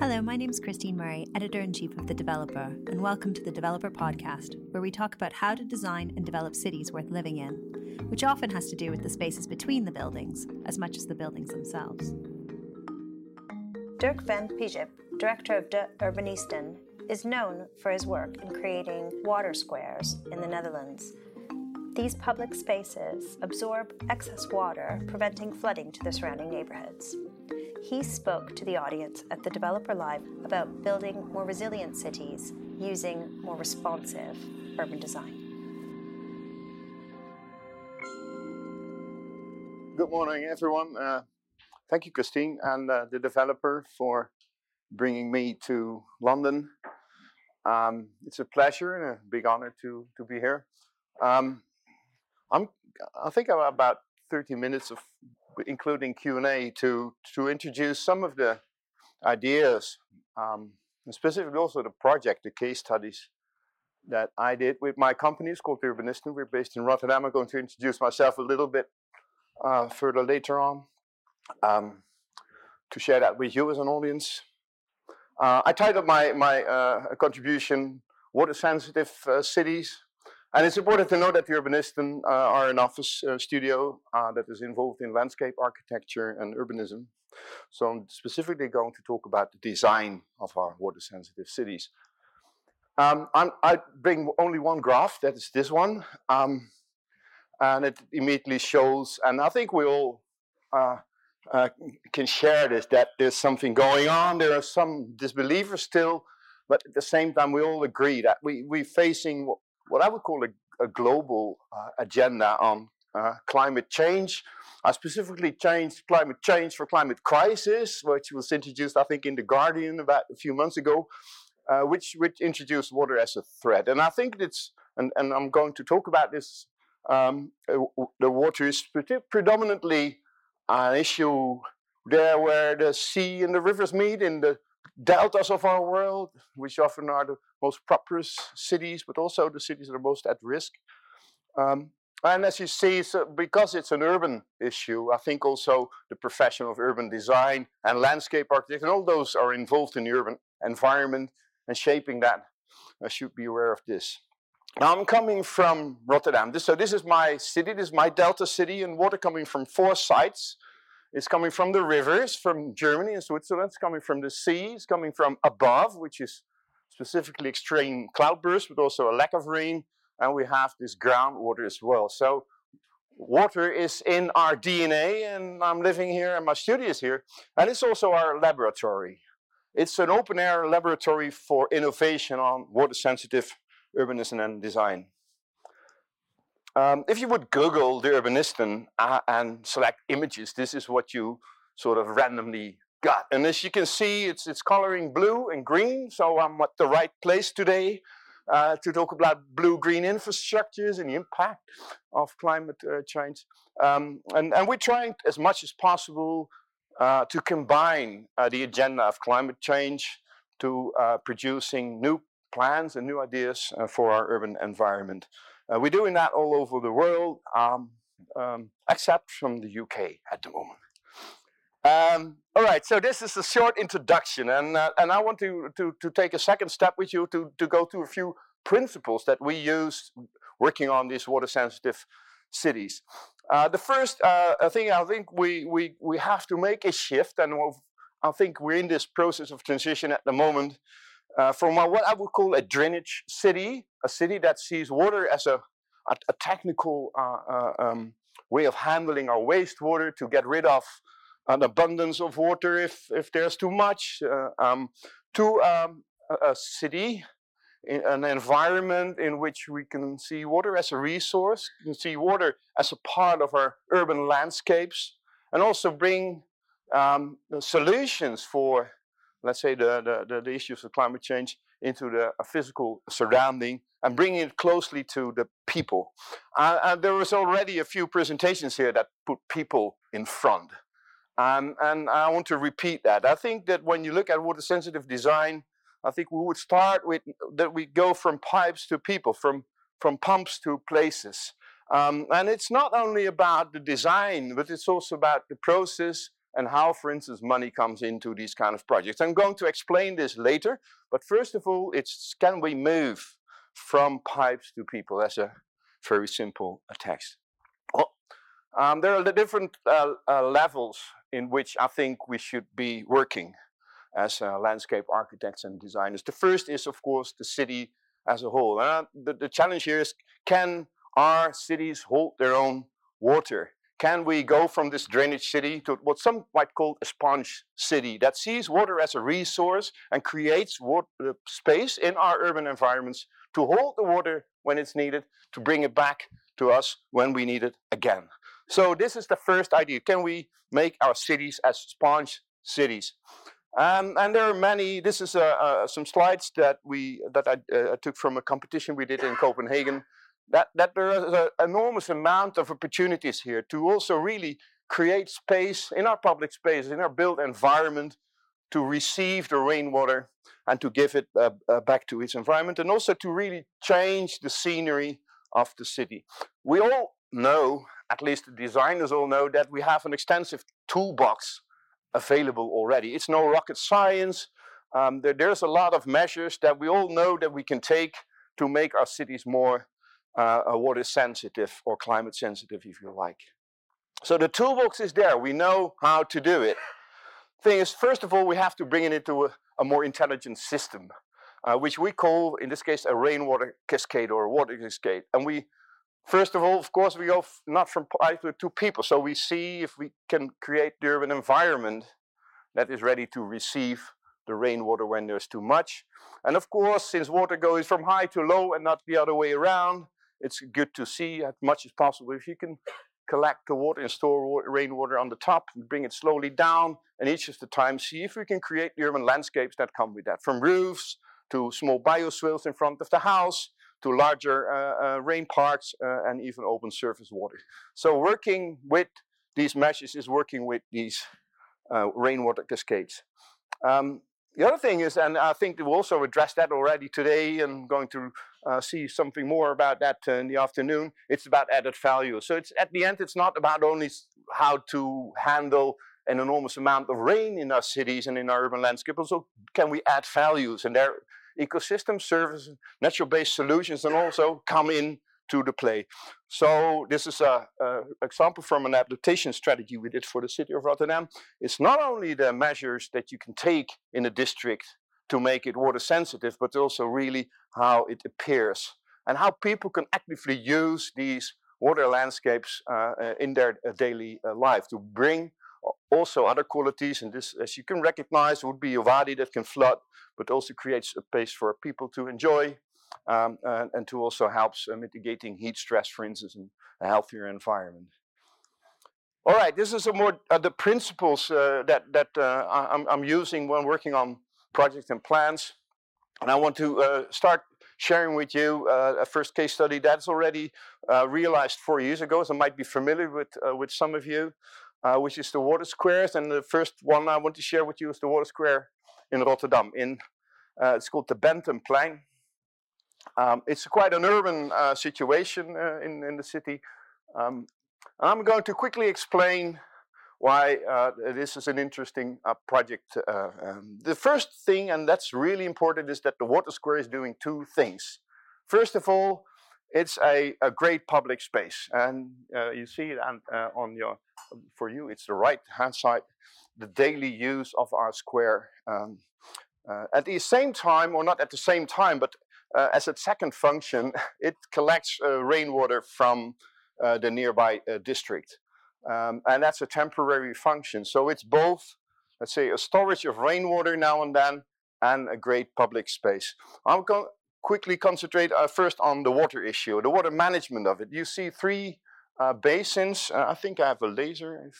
Hello, my name is Christine Murray, editor in chief of The Developer, and welcome to the Developer Podcast, where we talk about how to design and develop cities worth living in, which often has to do with the spaces between the buildings as much as the buildings themselves. Dirk van Peijpe, director of De Urbanisten, is known for his work in creating water squares in the Netherlands. These public spaces absorb excess water, preventing flooding to the surrounding neighborhoods. He spoke to the audience at the Developer Live about building more resilient cities using more responsive urban design. Good morning, everyone. Uh, thank you, Christine, and uh, the developer for bringing me to London. Um, it's a pleasure and a big honor to to be here. Um, I'm, I think I'm about 30 minutes of including Q&A, to, to introduce some of the ideas, um, and specifically also the project, the case studies that I did with my company. It's called Urbanisten. We're based in Rotterdam. I'm going to introduce myself a little bit uh, further later on um, to share that with you as an audience. Uh, I titled my, my uh, contribution Water Sensitive uh, Cities and it's important to know that the Urbanisten uh, are an office uh, studio uh, that is involved in landscape architecture and urbanism. So I'm specifically going to talk about the design of our water-sensitive cities. Um, i bring only one graph, that is this one. Um, and it immediately shows, and I think we all uh, uh, can share this, that there's something going on. There are some disbelievers still, but at the same time, we all agree that we, we're facing what I would call a, a global uh, agenda on uh, climate change. I specifically changed climate change for climate crisis, which was introduced, I think, in The Guardian about a few months ago, uh, which, which introduced water as a threat. And I think it's, and, and I'm going to talk about this, um, uh, the water is predominantly an issue there where the sea and the rivers meet in the deltas of our world, which often are the most prosperous cities, but also the cities that are most at risk. Um, and as you see, so because it's an urban issue, I think also the profession of urban design and landscape architecture, and all those are involved in the urban environment and shaping that, I should be aware of this. Now I'm coming from Rotterdam. This, so this is my city, this is my delta city, and water coming from four sites. It's coming from the rivers, from Germany and Switzerland. It's coming from the sea. It's coming from above, which is specifically extreme cloudbursts, but also a lack of rain. And we have this groundwater as well. So water is in our DNA, and I'm living here, and my studio is here. And it's also our laboratory. It's an open air laboratory for innovation on water sensitive urbanism and design. Um, if you would Google the Urbanisten uh, and select images, this is what you sort of randomly got. And as you can see, it's, it's coloring blue and green, so I'm at the right place today uh, to talk about blue-green infrastructures and the impact of climate uh, change. Um, and, and we're trying as much as possible uh, to combine uh, the agenda of climate change to uh, producing new plans and new ideas for our urban environment. Uh, we're doing that all over the world, um, um, except from the UK at the moment. Um, all right, so this is a short introduction, and, uh, and I want to, to, to take a second step with you to, to go through a few principles that we use working on these water sensitive cities. Uh, the first uh, thing I think we, we, we have to make a shift, and I think we're in this process of transition at the moment uh, from what I would call a drainage city, a city that sees water as a, a, a technical uh, uh, um, way of handling our wastewater to get rid of an abundance of water if, if there's too much, uh, um, to um, a, a, city, an environment in which we can see water as a resource, we can see water as a part of our urban landscapes, and also bring um, solutions for let's say, the, the, the, issues of climate change into the physical surrounding and bringing it closely to the people. Uh, and there was already a few presentations here that put people in front. Um, and I want to repeat that. I think that when you look at water sensitive design, I think we would start with that we go from pipes to people, from, from pumps to places. Um, and it's not only about the design, but it's also about the process and how, for instance, money comes into these kind of projects. I'm going to explain this later, but first of all, it's can we move from pipes to people? That's a very simple text. Well, um, there are the different uh, uh, levels in which I think we should be working as uh, landscape architects and designers. The first is, of course, the city as a whole. Uh, the, the challenge here is, can our cities hold their own water? Can we go from this drainage city to what some might call a sponge city that sees water as a resource and creates water, uh, space in our urban environments to hold the water when it's needed, to bring it back to us when we need it again? So this is the first idea. Can we make our cities as sponge cities? Um, and there are many. This is uh, uh, some slides that we that I uh, took from a competition we did in Copenhagen. That that there is an enormous amount of opportunities here to also really create space in our public spaces, in our built environment, to receive the rainwater and to give it uh, uh, back to its environment, and also to really change the scenery of the city. We all know, at least the designers all know, that we have an extensive toolbox available already. It's no rocket science. Um, there, there's a lot of measures that we all know that we can take to make our cities more uh, water sensitive or climate sensitive, if you like. So the toolbox is there. We know how to do it. Thing is, first of all, we have to bring it into a, a more intelligent system, uh, which we call, in this case, a rainwater cascade or a water cascade. And we First of all, of course, we go not from pipe to people. So we see if we can create the urban environment that is ready to receive the rainwater when there's too much. And of course, since water goes from high to low and not the other way around, it's good to see as much as possible if you can collect the water and store rainwater on the top and bring it slowly down and each of the time see if we can create the urban landscapes that come with that from roofs to small bioswales in front of the house to larger uh, uh, rain parks uh, and even open surface water. So working with these meshes is working with these rainwater cascades. Um, the other thing is, and I think we'll also addressed that already today and going to uh, see something more about that uh, in the afternoon, it's about added value. So it's at the end, it's not about only how to handle an enormous amount of rain in our cities and in our urban landscape, also can we add values? And their ecosystem services, natural-based solutions, and also come in to the play. So this is an example from an adaptation strategy we did for the city of Rotterdam. It's not only the measures that you can take in a district to make it water sensitive, but also really how it appears and how people can actively use these water landscapes uh, uh in their uh, daily uh, life to bring also other qualities, and this, as you can recognize, would be a wadi that can flood, but also creates a place for people to enjoy, um, and, and, to also helps mitigating heat stress, for instance, in a healthier environment. All right, this is more uh, the principles uh, that that uh, I'm, I'm, using when working on projects and plans, and I want to uh, start sharing with you uh, a first case study that's already realized four years ago, so might be familiar with with some of you uh, which is the water squares. And the first one I want to share with you is the water square in Rotterdam. In uh, it's called the Benthemplein. Um, it's quite an urban uh, situation uh, in, in the city. Um, I'm going to quickly explain why uh, this is an interesting uh, project. Um, the first thing, and that's really important, is that the water square is doing two things. First of all, it's a, a great public space, and you see it on, on your for you, it's the right hand side, the daily use of our square. Um, uh, at the same time, or not at the same time, but uh, as a second function, it collects uh, rainwater from uh, the nearby uh, district. Um, and that's a temporary function. So it's both, let's say, a storage of rainwater now and then and a great public space. I'm going to quickly concentrate uh, first on the water issue, the water management of it. You see three uh, basins. Uh, I think I have a laser.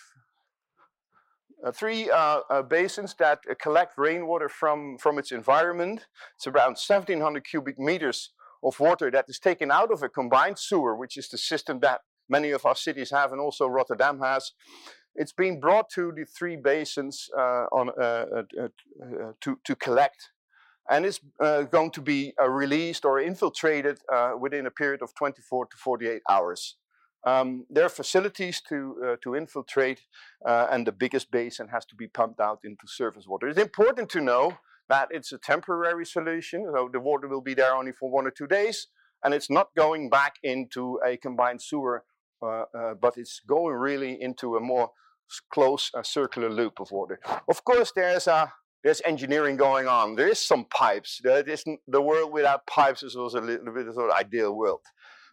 Uh, three uh, uh, basins that collect rainwater from, from its environment. It's around 1700 cubic meters of water that is taken out of a combined sewer, which is the system that many of our cities have and also Rotterdam has. It's being brought to the three basins on, to, to collect and it's uh, going to be uh, released or infiltrated uh, within a period of 24 to 48 hours. Um, there are facilities to, uh, to infiltrate, uh, and the biggest basin has to be pumped out into surface water. It's important to know that it's a temporary solution, so the water will be there only for one or two days, and it's not going back into a combined sewer, uh, uh Uh, uh, but it's going really into a more close uh, circular loop of water. Of course, there's a there's engineering going on. There is some pipes. There isn't, the world without pipes is also a little bit of an ideal world.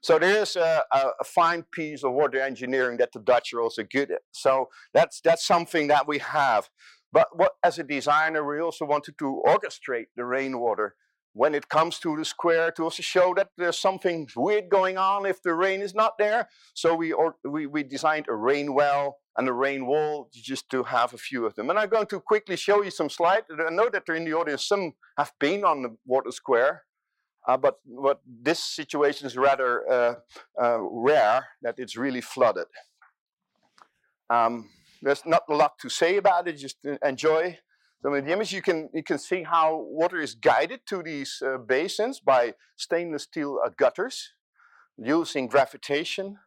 So there is a, a, a, fine piece of water engineering that the Dutch are also good at. So that's that's something that we have. But what, as a designer, we also wanted to orchestrate the rainwater when it comes to the square to also show that there's something weird going on if the rain is not there. So we, or, we, we designed a rain well and a rain wall just to have a few of them. And I'm going to quickly show you some slides. I know that in the audience some have been on the water square. Uh, but, but this situation is rather uh, uh, rare that it's really flooded. Um, there's not a lot to say about it, just enjoy. So in the image you can, you can see how water is guided to these uh, basins by stainless steel uh, gutters using gravitation.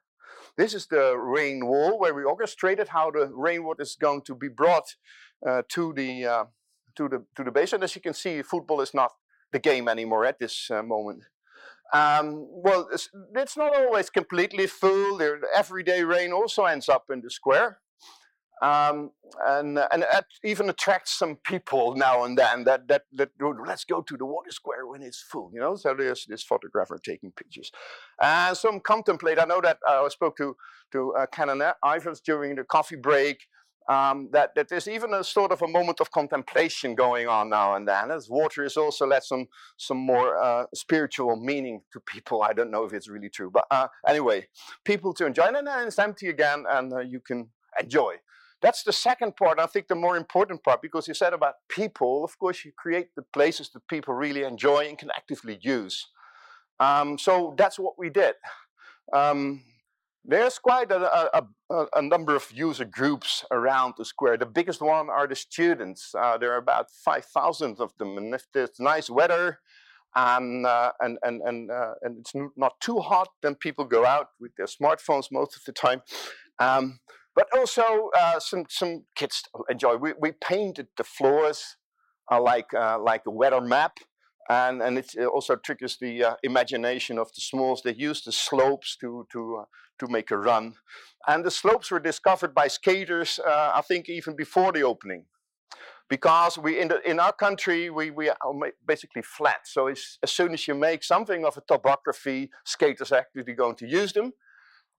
This is the rain wall where we orchestrated how the rainwater is going to be brought uh, to, the, uh, to, the, to the basin. As you can see, football is not the game anymore at this uh, moment. Um, well, it's, it's, not always completely full. The everyday rain also ends up in the square. Um, and and it even attracts some people now and then that, that, that let's go to the water square when it's full, you know. So there's this photographer taking pictures. And some contemplate. I know that uh, I spoke to to uh, Canon Ivers during the coffee break. Um, that, that there's even a sort of a moment of contemplation going on now and then. As water is also let some some more uh, spiritual meaning to people. I don't know if it's really true, but uh, anyway, people to enjoy, and then it's empty again, and uh, you can enjoy. That's the second part, I think the more important part, because you said about people, of course, you create the places that people really enjoy and can actively use. Um, so that's what we did. Um, there's quite a, a, a, a, number of user groups around the square. The biggest one are the students. Uh, there are about 5,000 of them. And if there's nice weather and, uh, and, and, and, uh, and it's not too hot, then people go out with their smartphones most of the time. Um, but also uh, some some kids enjoy. We we painted the floors uh, like uh, like a weather map, and and it also triggers the uh, imagination of the smalls. They use the slopes to to uh, to make a run, and the slopes were discovered by skaters. Uh, I think even before the opening. Because we in, the, in our country we, we are basically flat, so as soon as you make something of a topography, skaters are actually going to use them.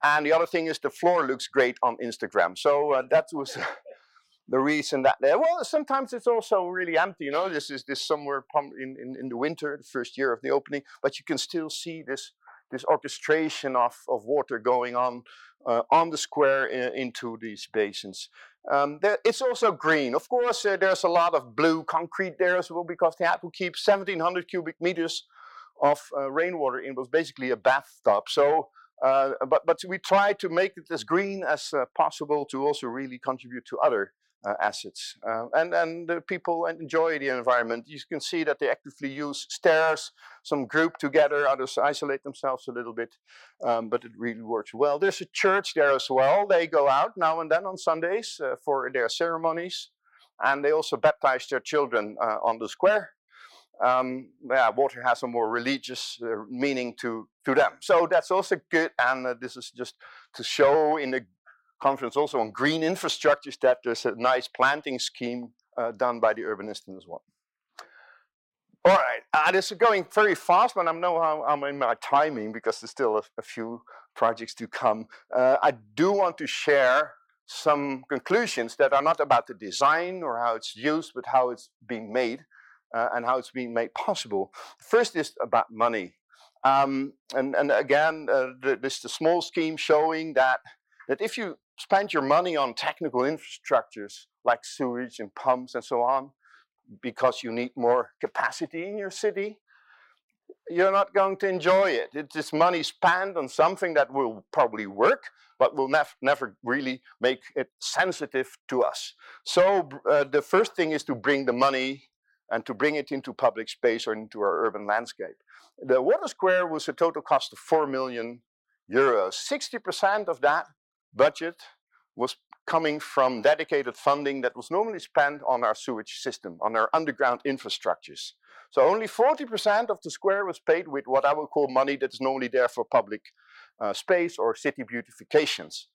And the other thing is the floor looks great on Instagram. So uh, that was the reason that there. Well, sometimes it's also really empty. You know, this is this somewhere in, in, in the winter, the first year of the opening, but you can still see this this orchestration of, of water going on uh, on the square in, into these basins. Um, there, it's also green. Of course, uh, there's a lot of blue concrete there as well because they had to keep 1,700 cubic meters of uh, rainwater in. It was basically a bathtub. So uh, but, but we try to make it as green as uh, possible to also really contribute to other uh, assets. Uh, and and the people enjoy the environment. You can see that they actively use stairs, some group together, others isolate themselves a little bit, um, but it really works well. There's a church there as well. They go out now and then on Sundays uh, for their ceremonies. And they also baptize their children on the square um, yeah, water has a more religious uh, meaning to, to them. So that's also good. And uh, this is just to show in the conference also on green infrastructures that there's a nice planting scheme uh, done by the urbanist as well. All right, uh, this is going very fast, but I know how I'm in my timing because there's still a, a few projects to come. Uh, I do want to share some conclusions that are not about the design or how it's used, but how it's being made uh, and how it's being made possible. First is about money. Um, and, and again, uh, this is the small scheme showing that, that if you spend your money on technical infrastructures like sewage and pumps and so on, because you need more capacity in your city, you're not going to enjoy it. It's this money spent on something that will probably work, but will nev never really make it sensitive to us. So uh, the first thing is to bring the money and to bring it into public space or into our urban landscape. The water square was a total cost of 4 million euros. 60% of that budget was coming from dedicated funding that was normally spent on our sewage system, on our underground infrastructures. So only 40% of the square was paid with what I would call money that is normally there for public uh, space or city beautifications.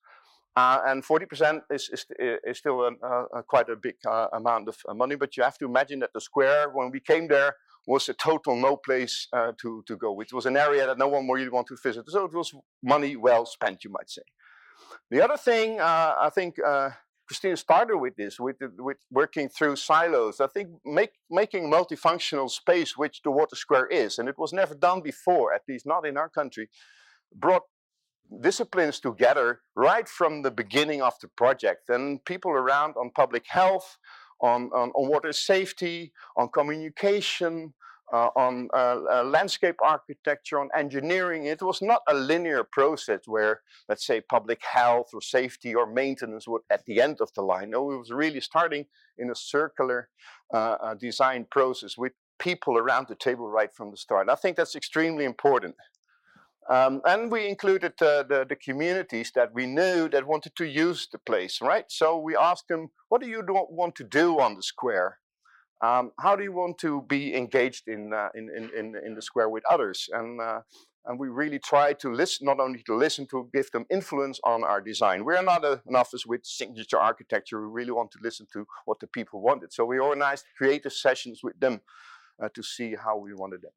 Uh, and 40% is, is, is still a, a, quite a big uh, amount of uh, money, but you have to imagine that the square, when we came there, was a total no place uh, to, to go. It was an area that no one really wanted to visit. So it was money well spent, you might say. The other thing, uh, I think uh, Christina started with this, with, with working through silos. I think make, making multifunctional space, which the Water Square is, and it was never done before, at least not in our country, brought disciplines together right from the beginning of the project. And people around on public health, on, on, on water safety, on communication, uh, on uh, uh, landscape architecture, on engineering. It was not a linear process where, let's say, public health or safety or maintenance would at the end of the line. No, it was really starting in a circular uh, uh, design process with people around the table right from the start. I think that's extremely important. Um, and we included uh, the, the communities that we knew that wanted to use the place, right? So we asked them, what do you want to do on the square? Um, how do you want to be engaged in, uh, in, in, in, the square with others? And, uh, and we really try to listen, not only to listen, to give them influence on our design. We're not a, an office with signature architecture. We really want to listen to what the people wanted. So we organized creative sessions with them uh, to see how we wanted them.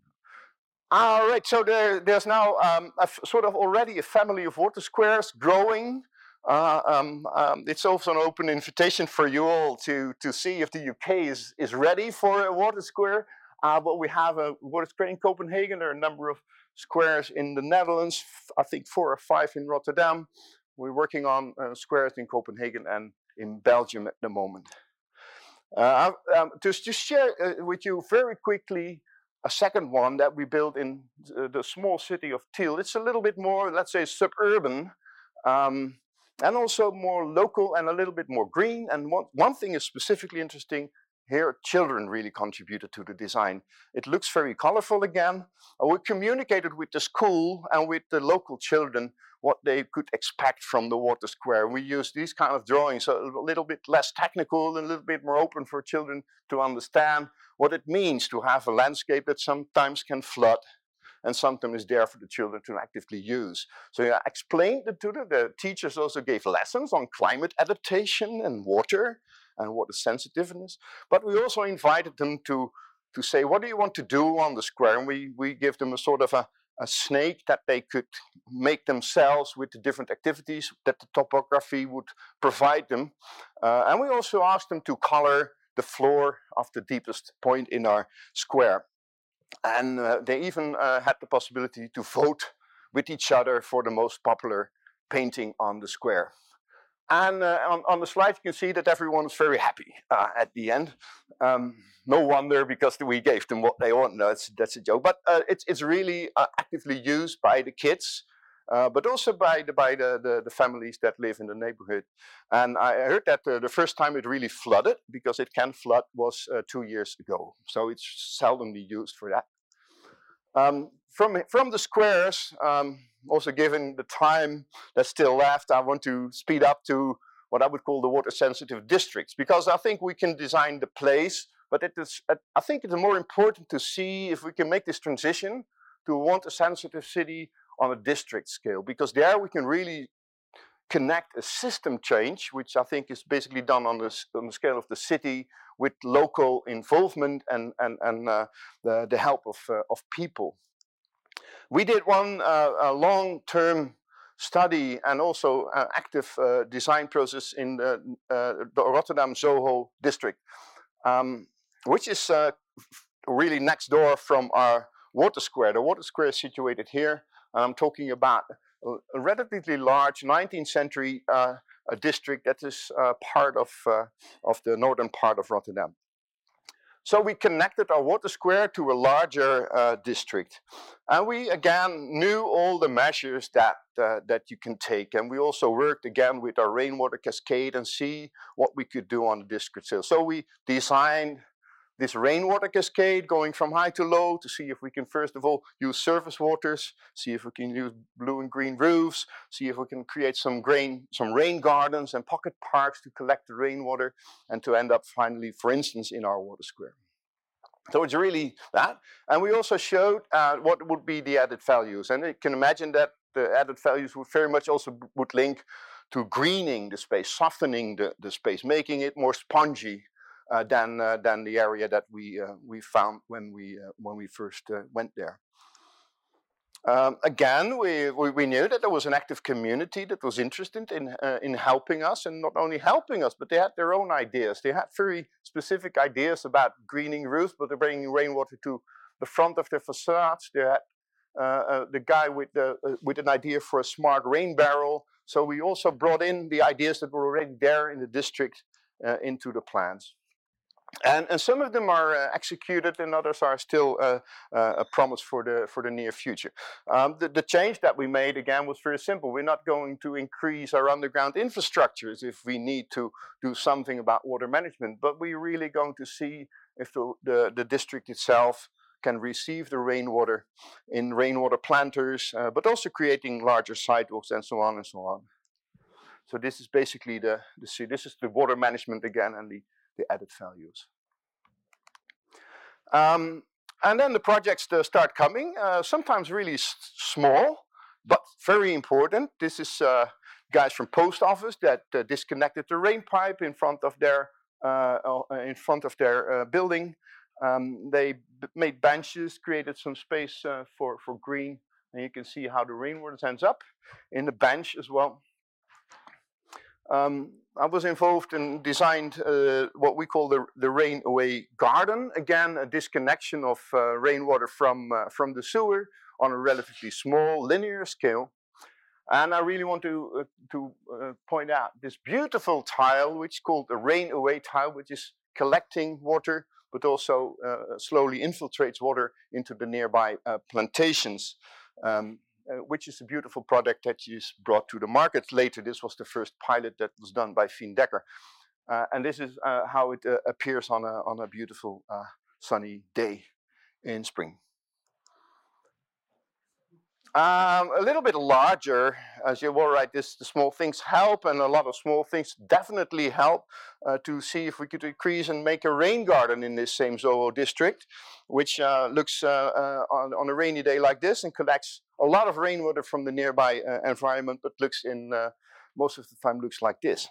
All right, so there, there's now um, sort of already a family of water squares growing. Uh, um, um, it's also an open invitation for you all to, to see if the UK is, is ready for a water square. Uh, but we have a water square in Copenhagen. There are a number of squares in the Netherlands, I think four or five in Rotterdam. We're working on uh, squares in Copenhagen and in Belgium at the moment. Uh, um, to share uh, with you very quickly a second one that we built in the small city of Tiel. It's a little bit more, let's say, suburban, um, and also more local and a little bit more green. And one, one thing is specifically interesting. Here, children really contributed to the design. It looks very colorful again. Uh, we communicated with the school and with the local children what they could expect from the water square. We used these kind of drawings, so a little bit less technical and a little bit more open for children to understand what it means to have a landscape that sometimes can flood and sometimes is there for the children to actively use. So I explained it to them. The teachers also gave lessons on climate adaptation and water and water sensitiveness. But we also invited them to, to say, what do you want to do on the square? And we, we give them a sort of a, a snake that they could make themselves with the different activities that the topography would provide them. Uh, and we also asked them to color the floor of the deepest point in our square. And uh, they even uh, had the possibility to vote with each other for the most popular painting on the square. And uh, on, on, the slide, you can see that everyone is very happy uh, at the end. Um, no wonder, because we gave them what they want. No, that's, that's a joke. But uh, it's, it's really uh, actively used by the kids uh, but also by the by the, the, the, families that live in the neighborhood. And I heard that uh, the first time it really flooded, because it can flood, was two years ago. So it's seldomly used for that. Um, from from the squares, um, also given the time that's still left, I want to speed up to what I would call the water sensitive districts, because I think we can design the place, but it is, I think it's more important to see if we can make this transition to a water sensitive city on a district scale because there we can really connect a system change, which I think is basically done on the, on the scale of the city with local involvement and, and, and uh, the, the help of, uh, of people. We did one uh, long-term study and also uh, active uh, design process in the, uh, the Rotterdam Zoho district, um, which is really next door from our water square. The water square is situated here and I'm talking about a relatively large 19th century uh, district that is uh, part of, uh, of the northern part of Rotterdam. So we connected our water square to a larger uh, district. And we again knew all the measures that, uh, that you can take. And we also worked again with our rainwater cascade and see what we could do on the district scale. So we designed this rainwater cascade going from high to low to see if we can first of all use surface waters, see if we can use blue and green roofs, see if we can create some grain, some rain gardens and pocket parks to collect the rainwater and to end up finally, for instance, in our water square. So it's really that. And we also showed uh, what would be the added values. And you can imagine that the added values would very much also would link to greening the space, softening the, the space, making it more spongy than uh, than the area that we uh, we found when we uh, when we first uh, went there. Um, again, we, we, we knew that there was an active community that was interested in uh, in helping us, and not only helping us, but they had their own ideas. They had very specific ideas about greening roofs, but they're bringing rainwater to the front of their facades. They had the guy with the with an idea for a smart rain barrel. So we also brought in the ideas that were already there in the district into the plans. And, and some of them are uh, executed and others are still uh, uh, a promise for the, for the near future. Um, the, the change that we made again was very simple. We're not going to increase our underground infrastructures if we need to do something about water management, but we're really going to see if the, the, the district itself can receive the rainwater in rainwater planters, uh, but also creating larger sidewalks and so on and so on. So this is basically the, the this is the water management again and the the added values. Um, and then the projects uh, start coming, uh, sometimes really small, but very important. This is uh, guys from post office that uh, disconnected the rain pipe in front of their uh, uh, in front of their building. Um, they made benches, created some space for for green, and you can see how the rainwater ends up in the bench as well. Um, I was involved and designed uh, what we call the, the rain away garden. Again, a disconnection of uh, rainwater from, uh, from the sewer on a relatively small linear scale. And I really want to, uh, to uh, point out this beautiful tile, which is called the rain away tile, which is collecting water, but also uh, slowly infiltrates water into the nearby plantations. Um, uh, which is a beautiful product that is brought to the market later. This was the first pilot that was done by Fien Dekker. Uh, and this is uh, how it uh, appears on a, on a beautiful uh, sunny day in spring. Um, a little bit larger, as you were right, this, the small things help, and a lot of small things definitely help uh, to see if we could increase and make a rain garden in this same Zoho district, which uh, looks uh, on, on, a rainy day like this and collects a lot of rainwater from the nearby uh, environment, but looks in uh, most of the time looks like this.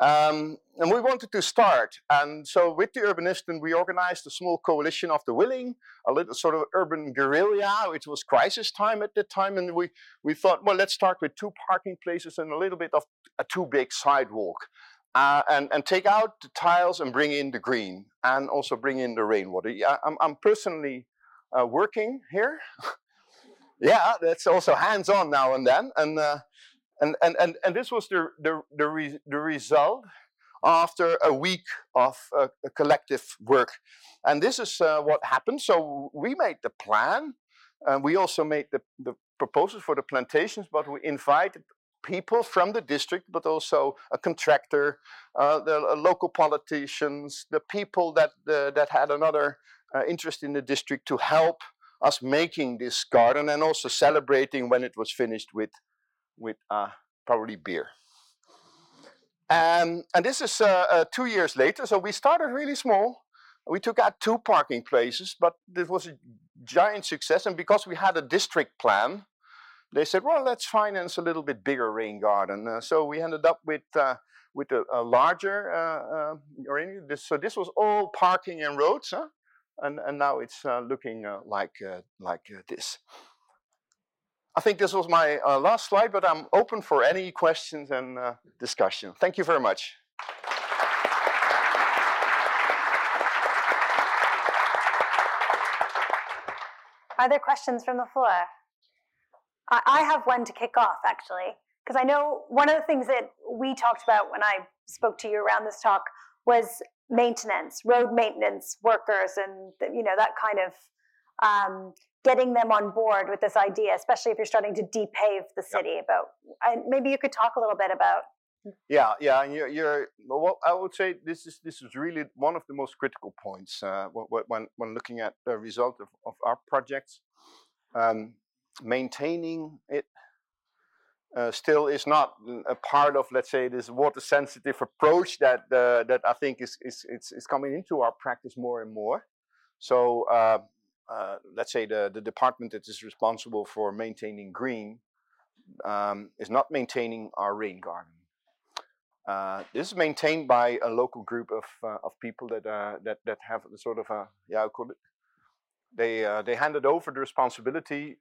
Um, and we wanted to start. And so with the Urbanisten, we organized a small coalition of the willing, a little sort of urban guerrilla. It was crisis time at the time. And we, we thought, well, let's start with two parking places and a little bit of a too big sidewalk. Uh, and, and take out the tiles and bring in the green and also bring in the rainwater. I'm, I'm personally uh, working here. yeah, that's also hands-on now and then. And uh, and, and, and, and this was the, the, the, re, the result after a week of uh, collective work. And this is uh, what happened. So we made the plan, and we also made the, the proposals for the plantations, but we invited people from the district, but also a contractor, uh, the uh, local politicians, the people that, uh, that had another uh, interest in the district to help us making this garden and also celebrating when it was finished with with uh, probably beer. Um, and this is uh, uh, two years later. So we started really small. We took out two parking places, but this was a giant success. And because we had a district plan, they said, well, let's finance a little bit bigger rain garden. Uh, so we ended up with uh, with a, a larger uh, uh This, so this was all parking and roads, huh? And and now it's uh, looking uh, like like this. I think this was my uh, last slide, but I'm open for any questions and uh, discussion. Thank you very much. Are there questions from the floor? I, I have one to kick off, actually, because I know one of the things that we talked about when I spoke to you around this talk was maintenance, road maintenance workers, and you know that kind of um, getting them on board with this idea, especially if you're starting to depave the city. Yep. About maybe you could talk a little bit about Yeah, yeah, and you're, you're well. I would say this is this is really one of the most critical points uh, when when looking at the result of, of our projects. Um, maintaining it uh, still is not a part of, let's say, this water-sensitive approach that uh, that I think is is it's, is coming into our practice more and more. So uh, uh, let's say the the department that is responsible for maintaining green um, is not maintaining our rain garden. Uh, this is maintained by a local group of uh, of people that that that have sort of a yeah I call it they uh, they handed over the responsibility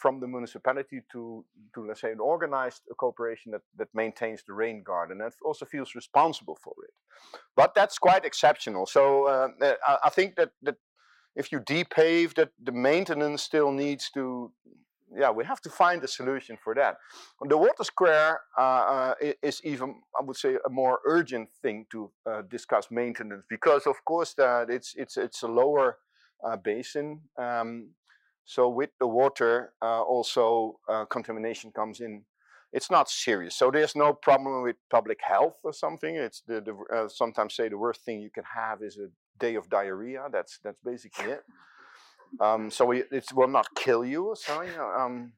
from the municipality to to let's say an organized corporation that that maintains the rain garden and also feels responsible for it. But that's quite exceptional. So uh, uh I, I, think that that if you depave, that the maintenance still needs to. Yeah, we have to find a solution for that. The water square uh, uh is even, I would say, a more urgent thing to uh, discuss maintenance because, of course, that it's it's it's a lower uh, basin. Um, so with the water, uh, also uh, contamination comes in. It's not serious, so there's no problem with public health or something. It's the, the sometimes say the worst thing you can have is a day of diarrhea. That's that's basically it. Um, so we, it will not kill you. So you um,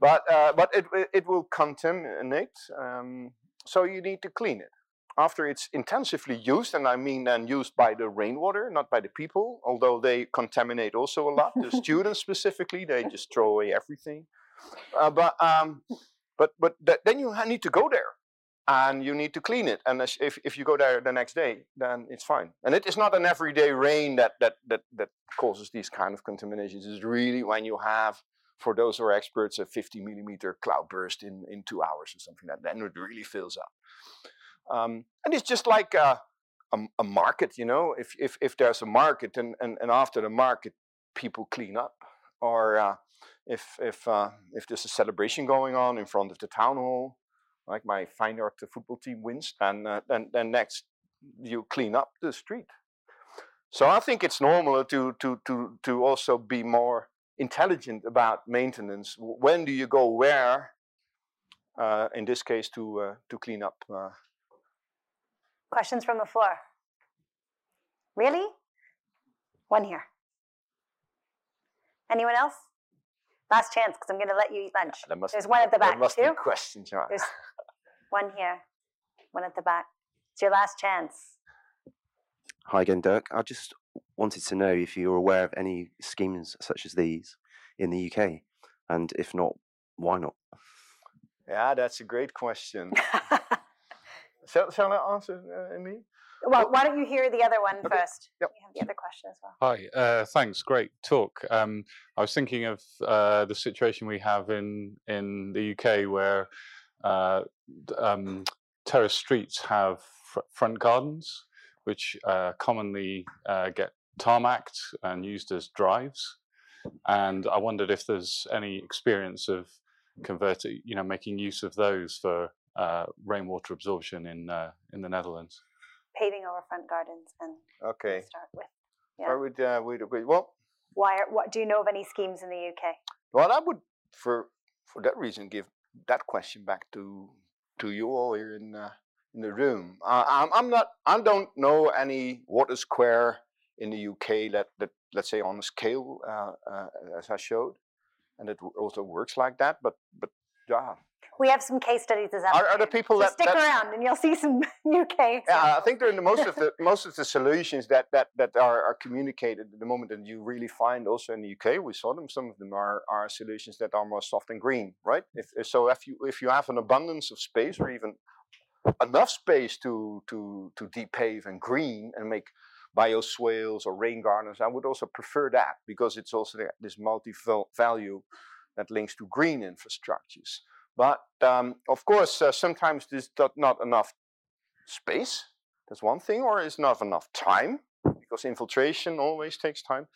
but uh, but it it will contaminate. Um, so you need to clean it after it's intensively used, and I mean then used by the rainwater, not by the people, although they contaminate also a lot. the students specifically, they just throw away everything. Uh, but um, but but th then you need to go there, and you need to clean it. And if if you go there the next day, then it's fine. And it is not an everyday rain that that that that causes these kind of contaminations. It's really when you have for those who are experts, a 50 millimeter cloud burst in, in two hours or something like that, then it really fills up. Um, and it's just like a, a, a, market, you know. If if if there's a market and and, and after the market, people clean up, or uh, if if uh, if there's a celebration going on in front of the town hall, like my Feyenoord football team wins, and uh, then then next you clean up the street. So I think it's normal to to to to also be more intelligent about maintenance. When do you go where? Uh, in this case, to uh, to clean up uh, Questions from the floor? Really? One here. Anyone else? Last chance, because I'm going to let you eat lunch. There must, There's one at the back, there must too. Be questions, right? There's one here, one at the back. It's your last chance. Hi again, Dirk. I just wanted to know if you're aware of any schemes such as these in the UK, and if not, why not? Yeah, that's a great question. Shall, shall I answer, uh, me? Well, why don't you hear the other one okay. first? Yep. You have the other question as well. Hi, uh, thanks. Great talk. Um, I was thinking of uh, the situation we have in in the UK where uh, um, terrace streets have fr front gardens, which uh, commonly uh, get tarmacked and used as drives. And I wondered if there's any experience of converting, you know, making use of those for uh, rainwater absorption in uh, in the Netherlands. Paving over front gardens and okay. Start with. Yeah. I would uh, would agree. Well, why? Are, what do you know of any schemes in the UK? Well, I would for for that reason give that question back to to you all here in uh, in the room. Uh, I'm, I'm not. I don't know any water square in the UK that that let's say on a scale uh, uh, as I showed, and it also works like that. But but yeah, we have some case studies this afternoon. Are, are the people so that stick that, around and you'll see some UK? Yeah, I think they're in the most of the most of the solutions that that that are, are communicated at the moment, and you really find also in the UK. We saw them. Some of them are are solutions that are more soft and green, right? If so, if you if you have an abundance of space or even enough space to to to depave and green and make bioswales or rain gardens, I would also prefer that because it's also this multi value that links to green infrastructures. But um, of course, uh, sometimes there's not enough space. That's one thing, or it's not enough time because infiltration always takes time.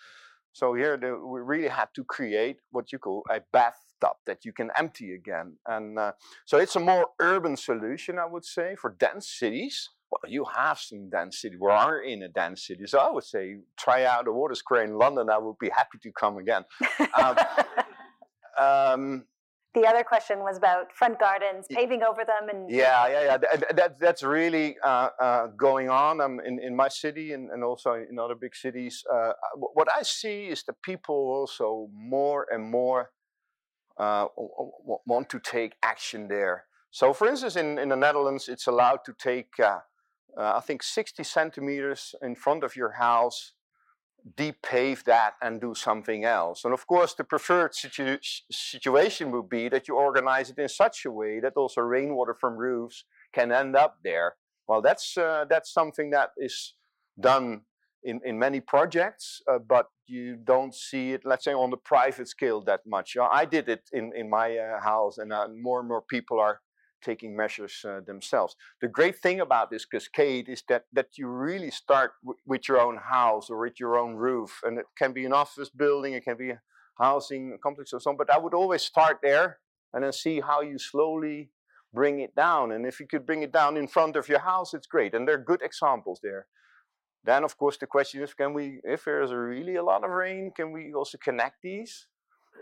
So here the, we really had to create what you call a bathtub that you can empty again. And uh, so it's a more urban solution, I would say, for dense cities. Well, you have some dense city. We are in a dense city, so I would say try out a water square in London. I would be happy to come again. um, um, the other question was about front gardens, paving over them, and yeah, yeah, yeah. That, that that's really uh, uh, going on um, in in my city and, and also in other big cities. Uh, what I see is that people also more and more uh, want to take action there. So, for instance, in in the Netherlands, it's allowed to take, uh, uh, I think, 60 centimeters in front of your house depave that and do something else. And of course, the preferred situ situation would be that you organize it in such a way that also rainwater from roofs can end up there. Well, that's uh, that's something that is done in, in many projects, uh, but you don't see it, let's say, on the private scale that much. I did it in, in my uh, house, and uh, more and more people are taking measures uh, themselves. The great thing about this cascade is that that you really start with your own house or with your own roof, and it can be an office building, it can be a housing complex or something. But I would always start there and then see how you slowly bring it down. And if you could bring it down in front of your house, it's great. And there are good examples there. Then, of course, the question is, can we, if there's really a lot of rain, can we also connect these?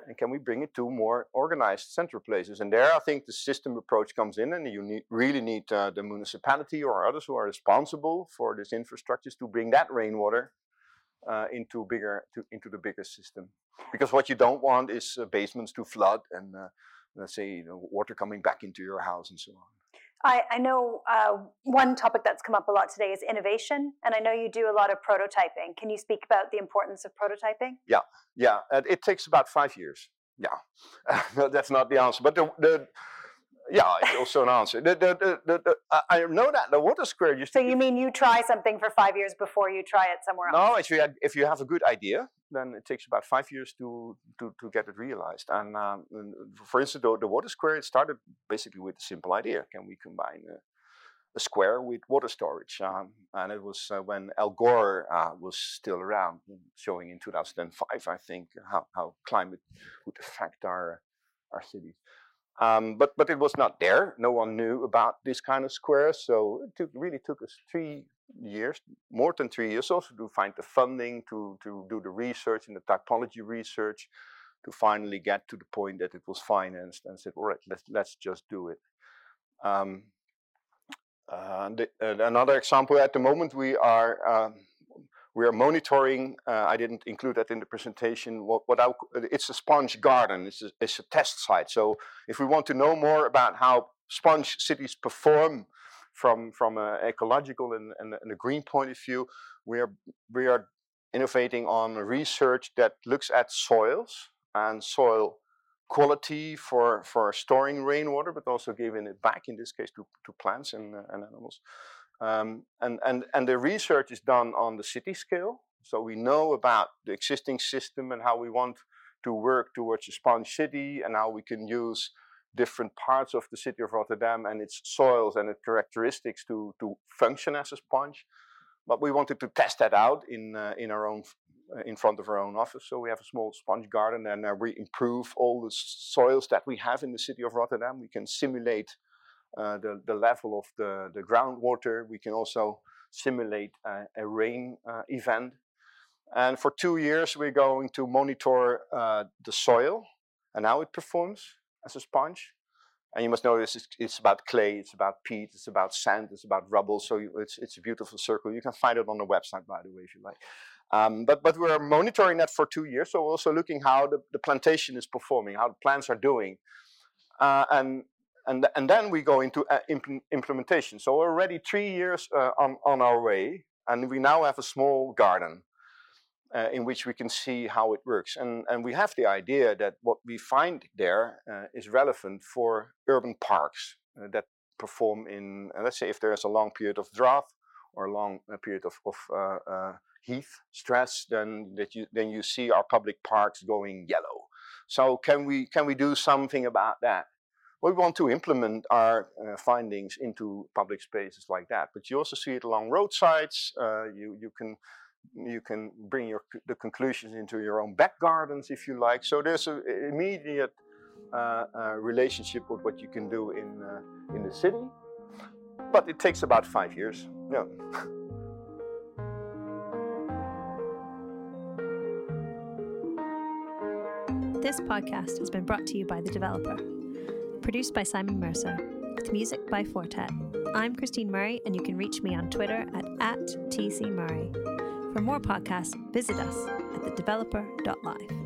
And can we bring it to more organized central places? And there, I think the system approach comes in, and you need, really need uh, the municipality or others who are responsible for this infrastructures to bring that rainwater uh, into bigger to, into the bigger system. Because what you don't want is uh, basements to flood and uh, let's say you know, water coming back into your house and so on. I, I know uh, one topic that's come up a lot today is innovation, and I know you do a lot of prototyping. Can you speak about the importance of prototyping? Yeah, yeah. it takes about five years. Yeah, that's not the answer, but the, the yeah, it's also an answer. The, the, the, I know that the water square used so you mean you try something for five years before you try it somewhere else? No, if you, had, if you have a good idea, then it takes about five years to, to, to get it realized. And, um, for instance, the, the water square, it started basically with a simple idea. Can we combine a, a square with water storage? Um, and it was uh, when Al Gore uh, was still around, showing in 2005, I think, how, how climate would affect our, our cities. Um, but but it was not there. No one knew about this kind of squares, so it took, really took us three years, more than three years, also to find the funding, to to do the research and the typology research, to finally get to the point that it was financed and said, all right, let's let's just do it. Um, uh, the, uh, another example at the moment we are um, we are monitoring, uh, I didn't include that in the presentation, what, what I, it's a sponge garden, it's a, it's a test site. So if we want to know more about how sponge cities perform from, from an ecological and, and, and a green point of view, we are, we are innovating on research that looks at soils and soil quality for, for storing rainwater, but also giving it back, in this case, to, to plants and, uh, and animals. Um, and, and, and the research is done on the city scale. So we know about the existing system and how we want to work towards a sponge city and how we can use different parts of the city of Rotterdam and its soils and its characteristics to, to function as a sponge. But we wanted to test that out in, uh, in our own uh, in front of our own office. So we have a small sponge garden and uh, we improve all the soils that we have in the city of Rotterdam. We can simulate uh, the, the level of the, the groundwater. We can also simulate a rain uh, event. And for two years, we're going to monitor uh, the soil and how it performs as a sponge. And you must know this is, it's about clay, it's about peat, it's about sand, it's about rubble. So it's, it's a beautiful circle. You can find it on the website, by the way, if you like. Um, but, but we're monitoring that for two years. So we're also looking how the, the plantation is performing, how the plants are doing. Uh, and and, and then we go into uh, imp implementation. So already three years uh, on, on our way, and we now have a small garden uh, in which we can see how it works. And, and we have the idea that what we find there uh, is relevant for urban parks uh, that perform in, uh, let's say if there's a long period of drought or a long period of, of heat stress, then, that you, then you see our public parks going yellow. So can we, can we do something about that? We want to implement our uh, findings into public spaces like that. But you also see it along roadsides. Uh, you you can you can bring your the conclusions into your own back gardens if you like. So there's an immediate uh, uh, relationship with what you can do in uh, in the city. But it takes about five years. Yeah. This podcast has been brought to you by the developer. Produced by Simon Mercer, with music by Fortet. I'm Christine Murray, and you can reach me on Twitter at, at TCMurray. For more podcasts, visit us at thedeveloper.live.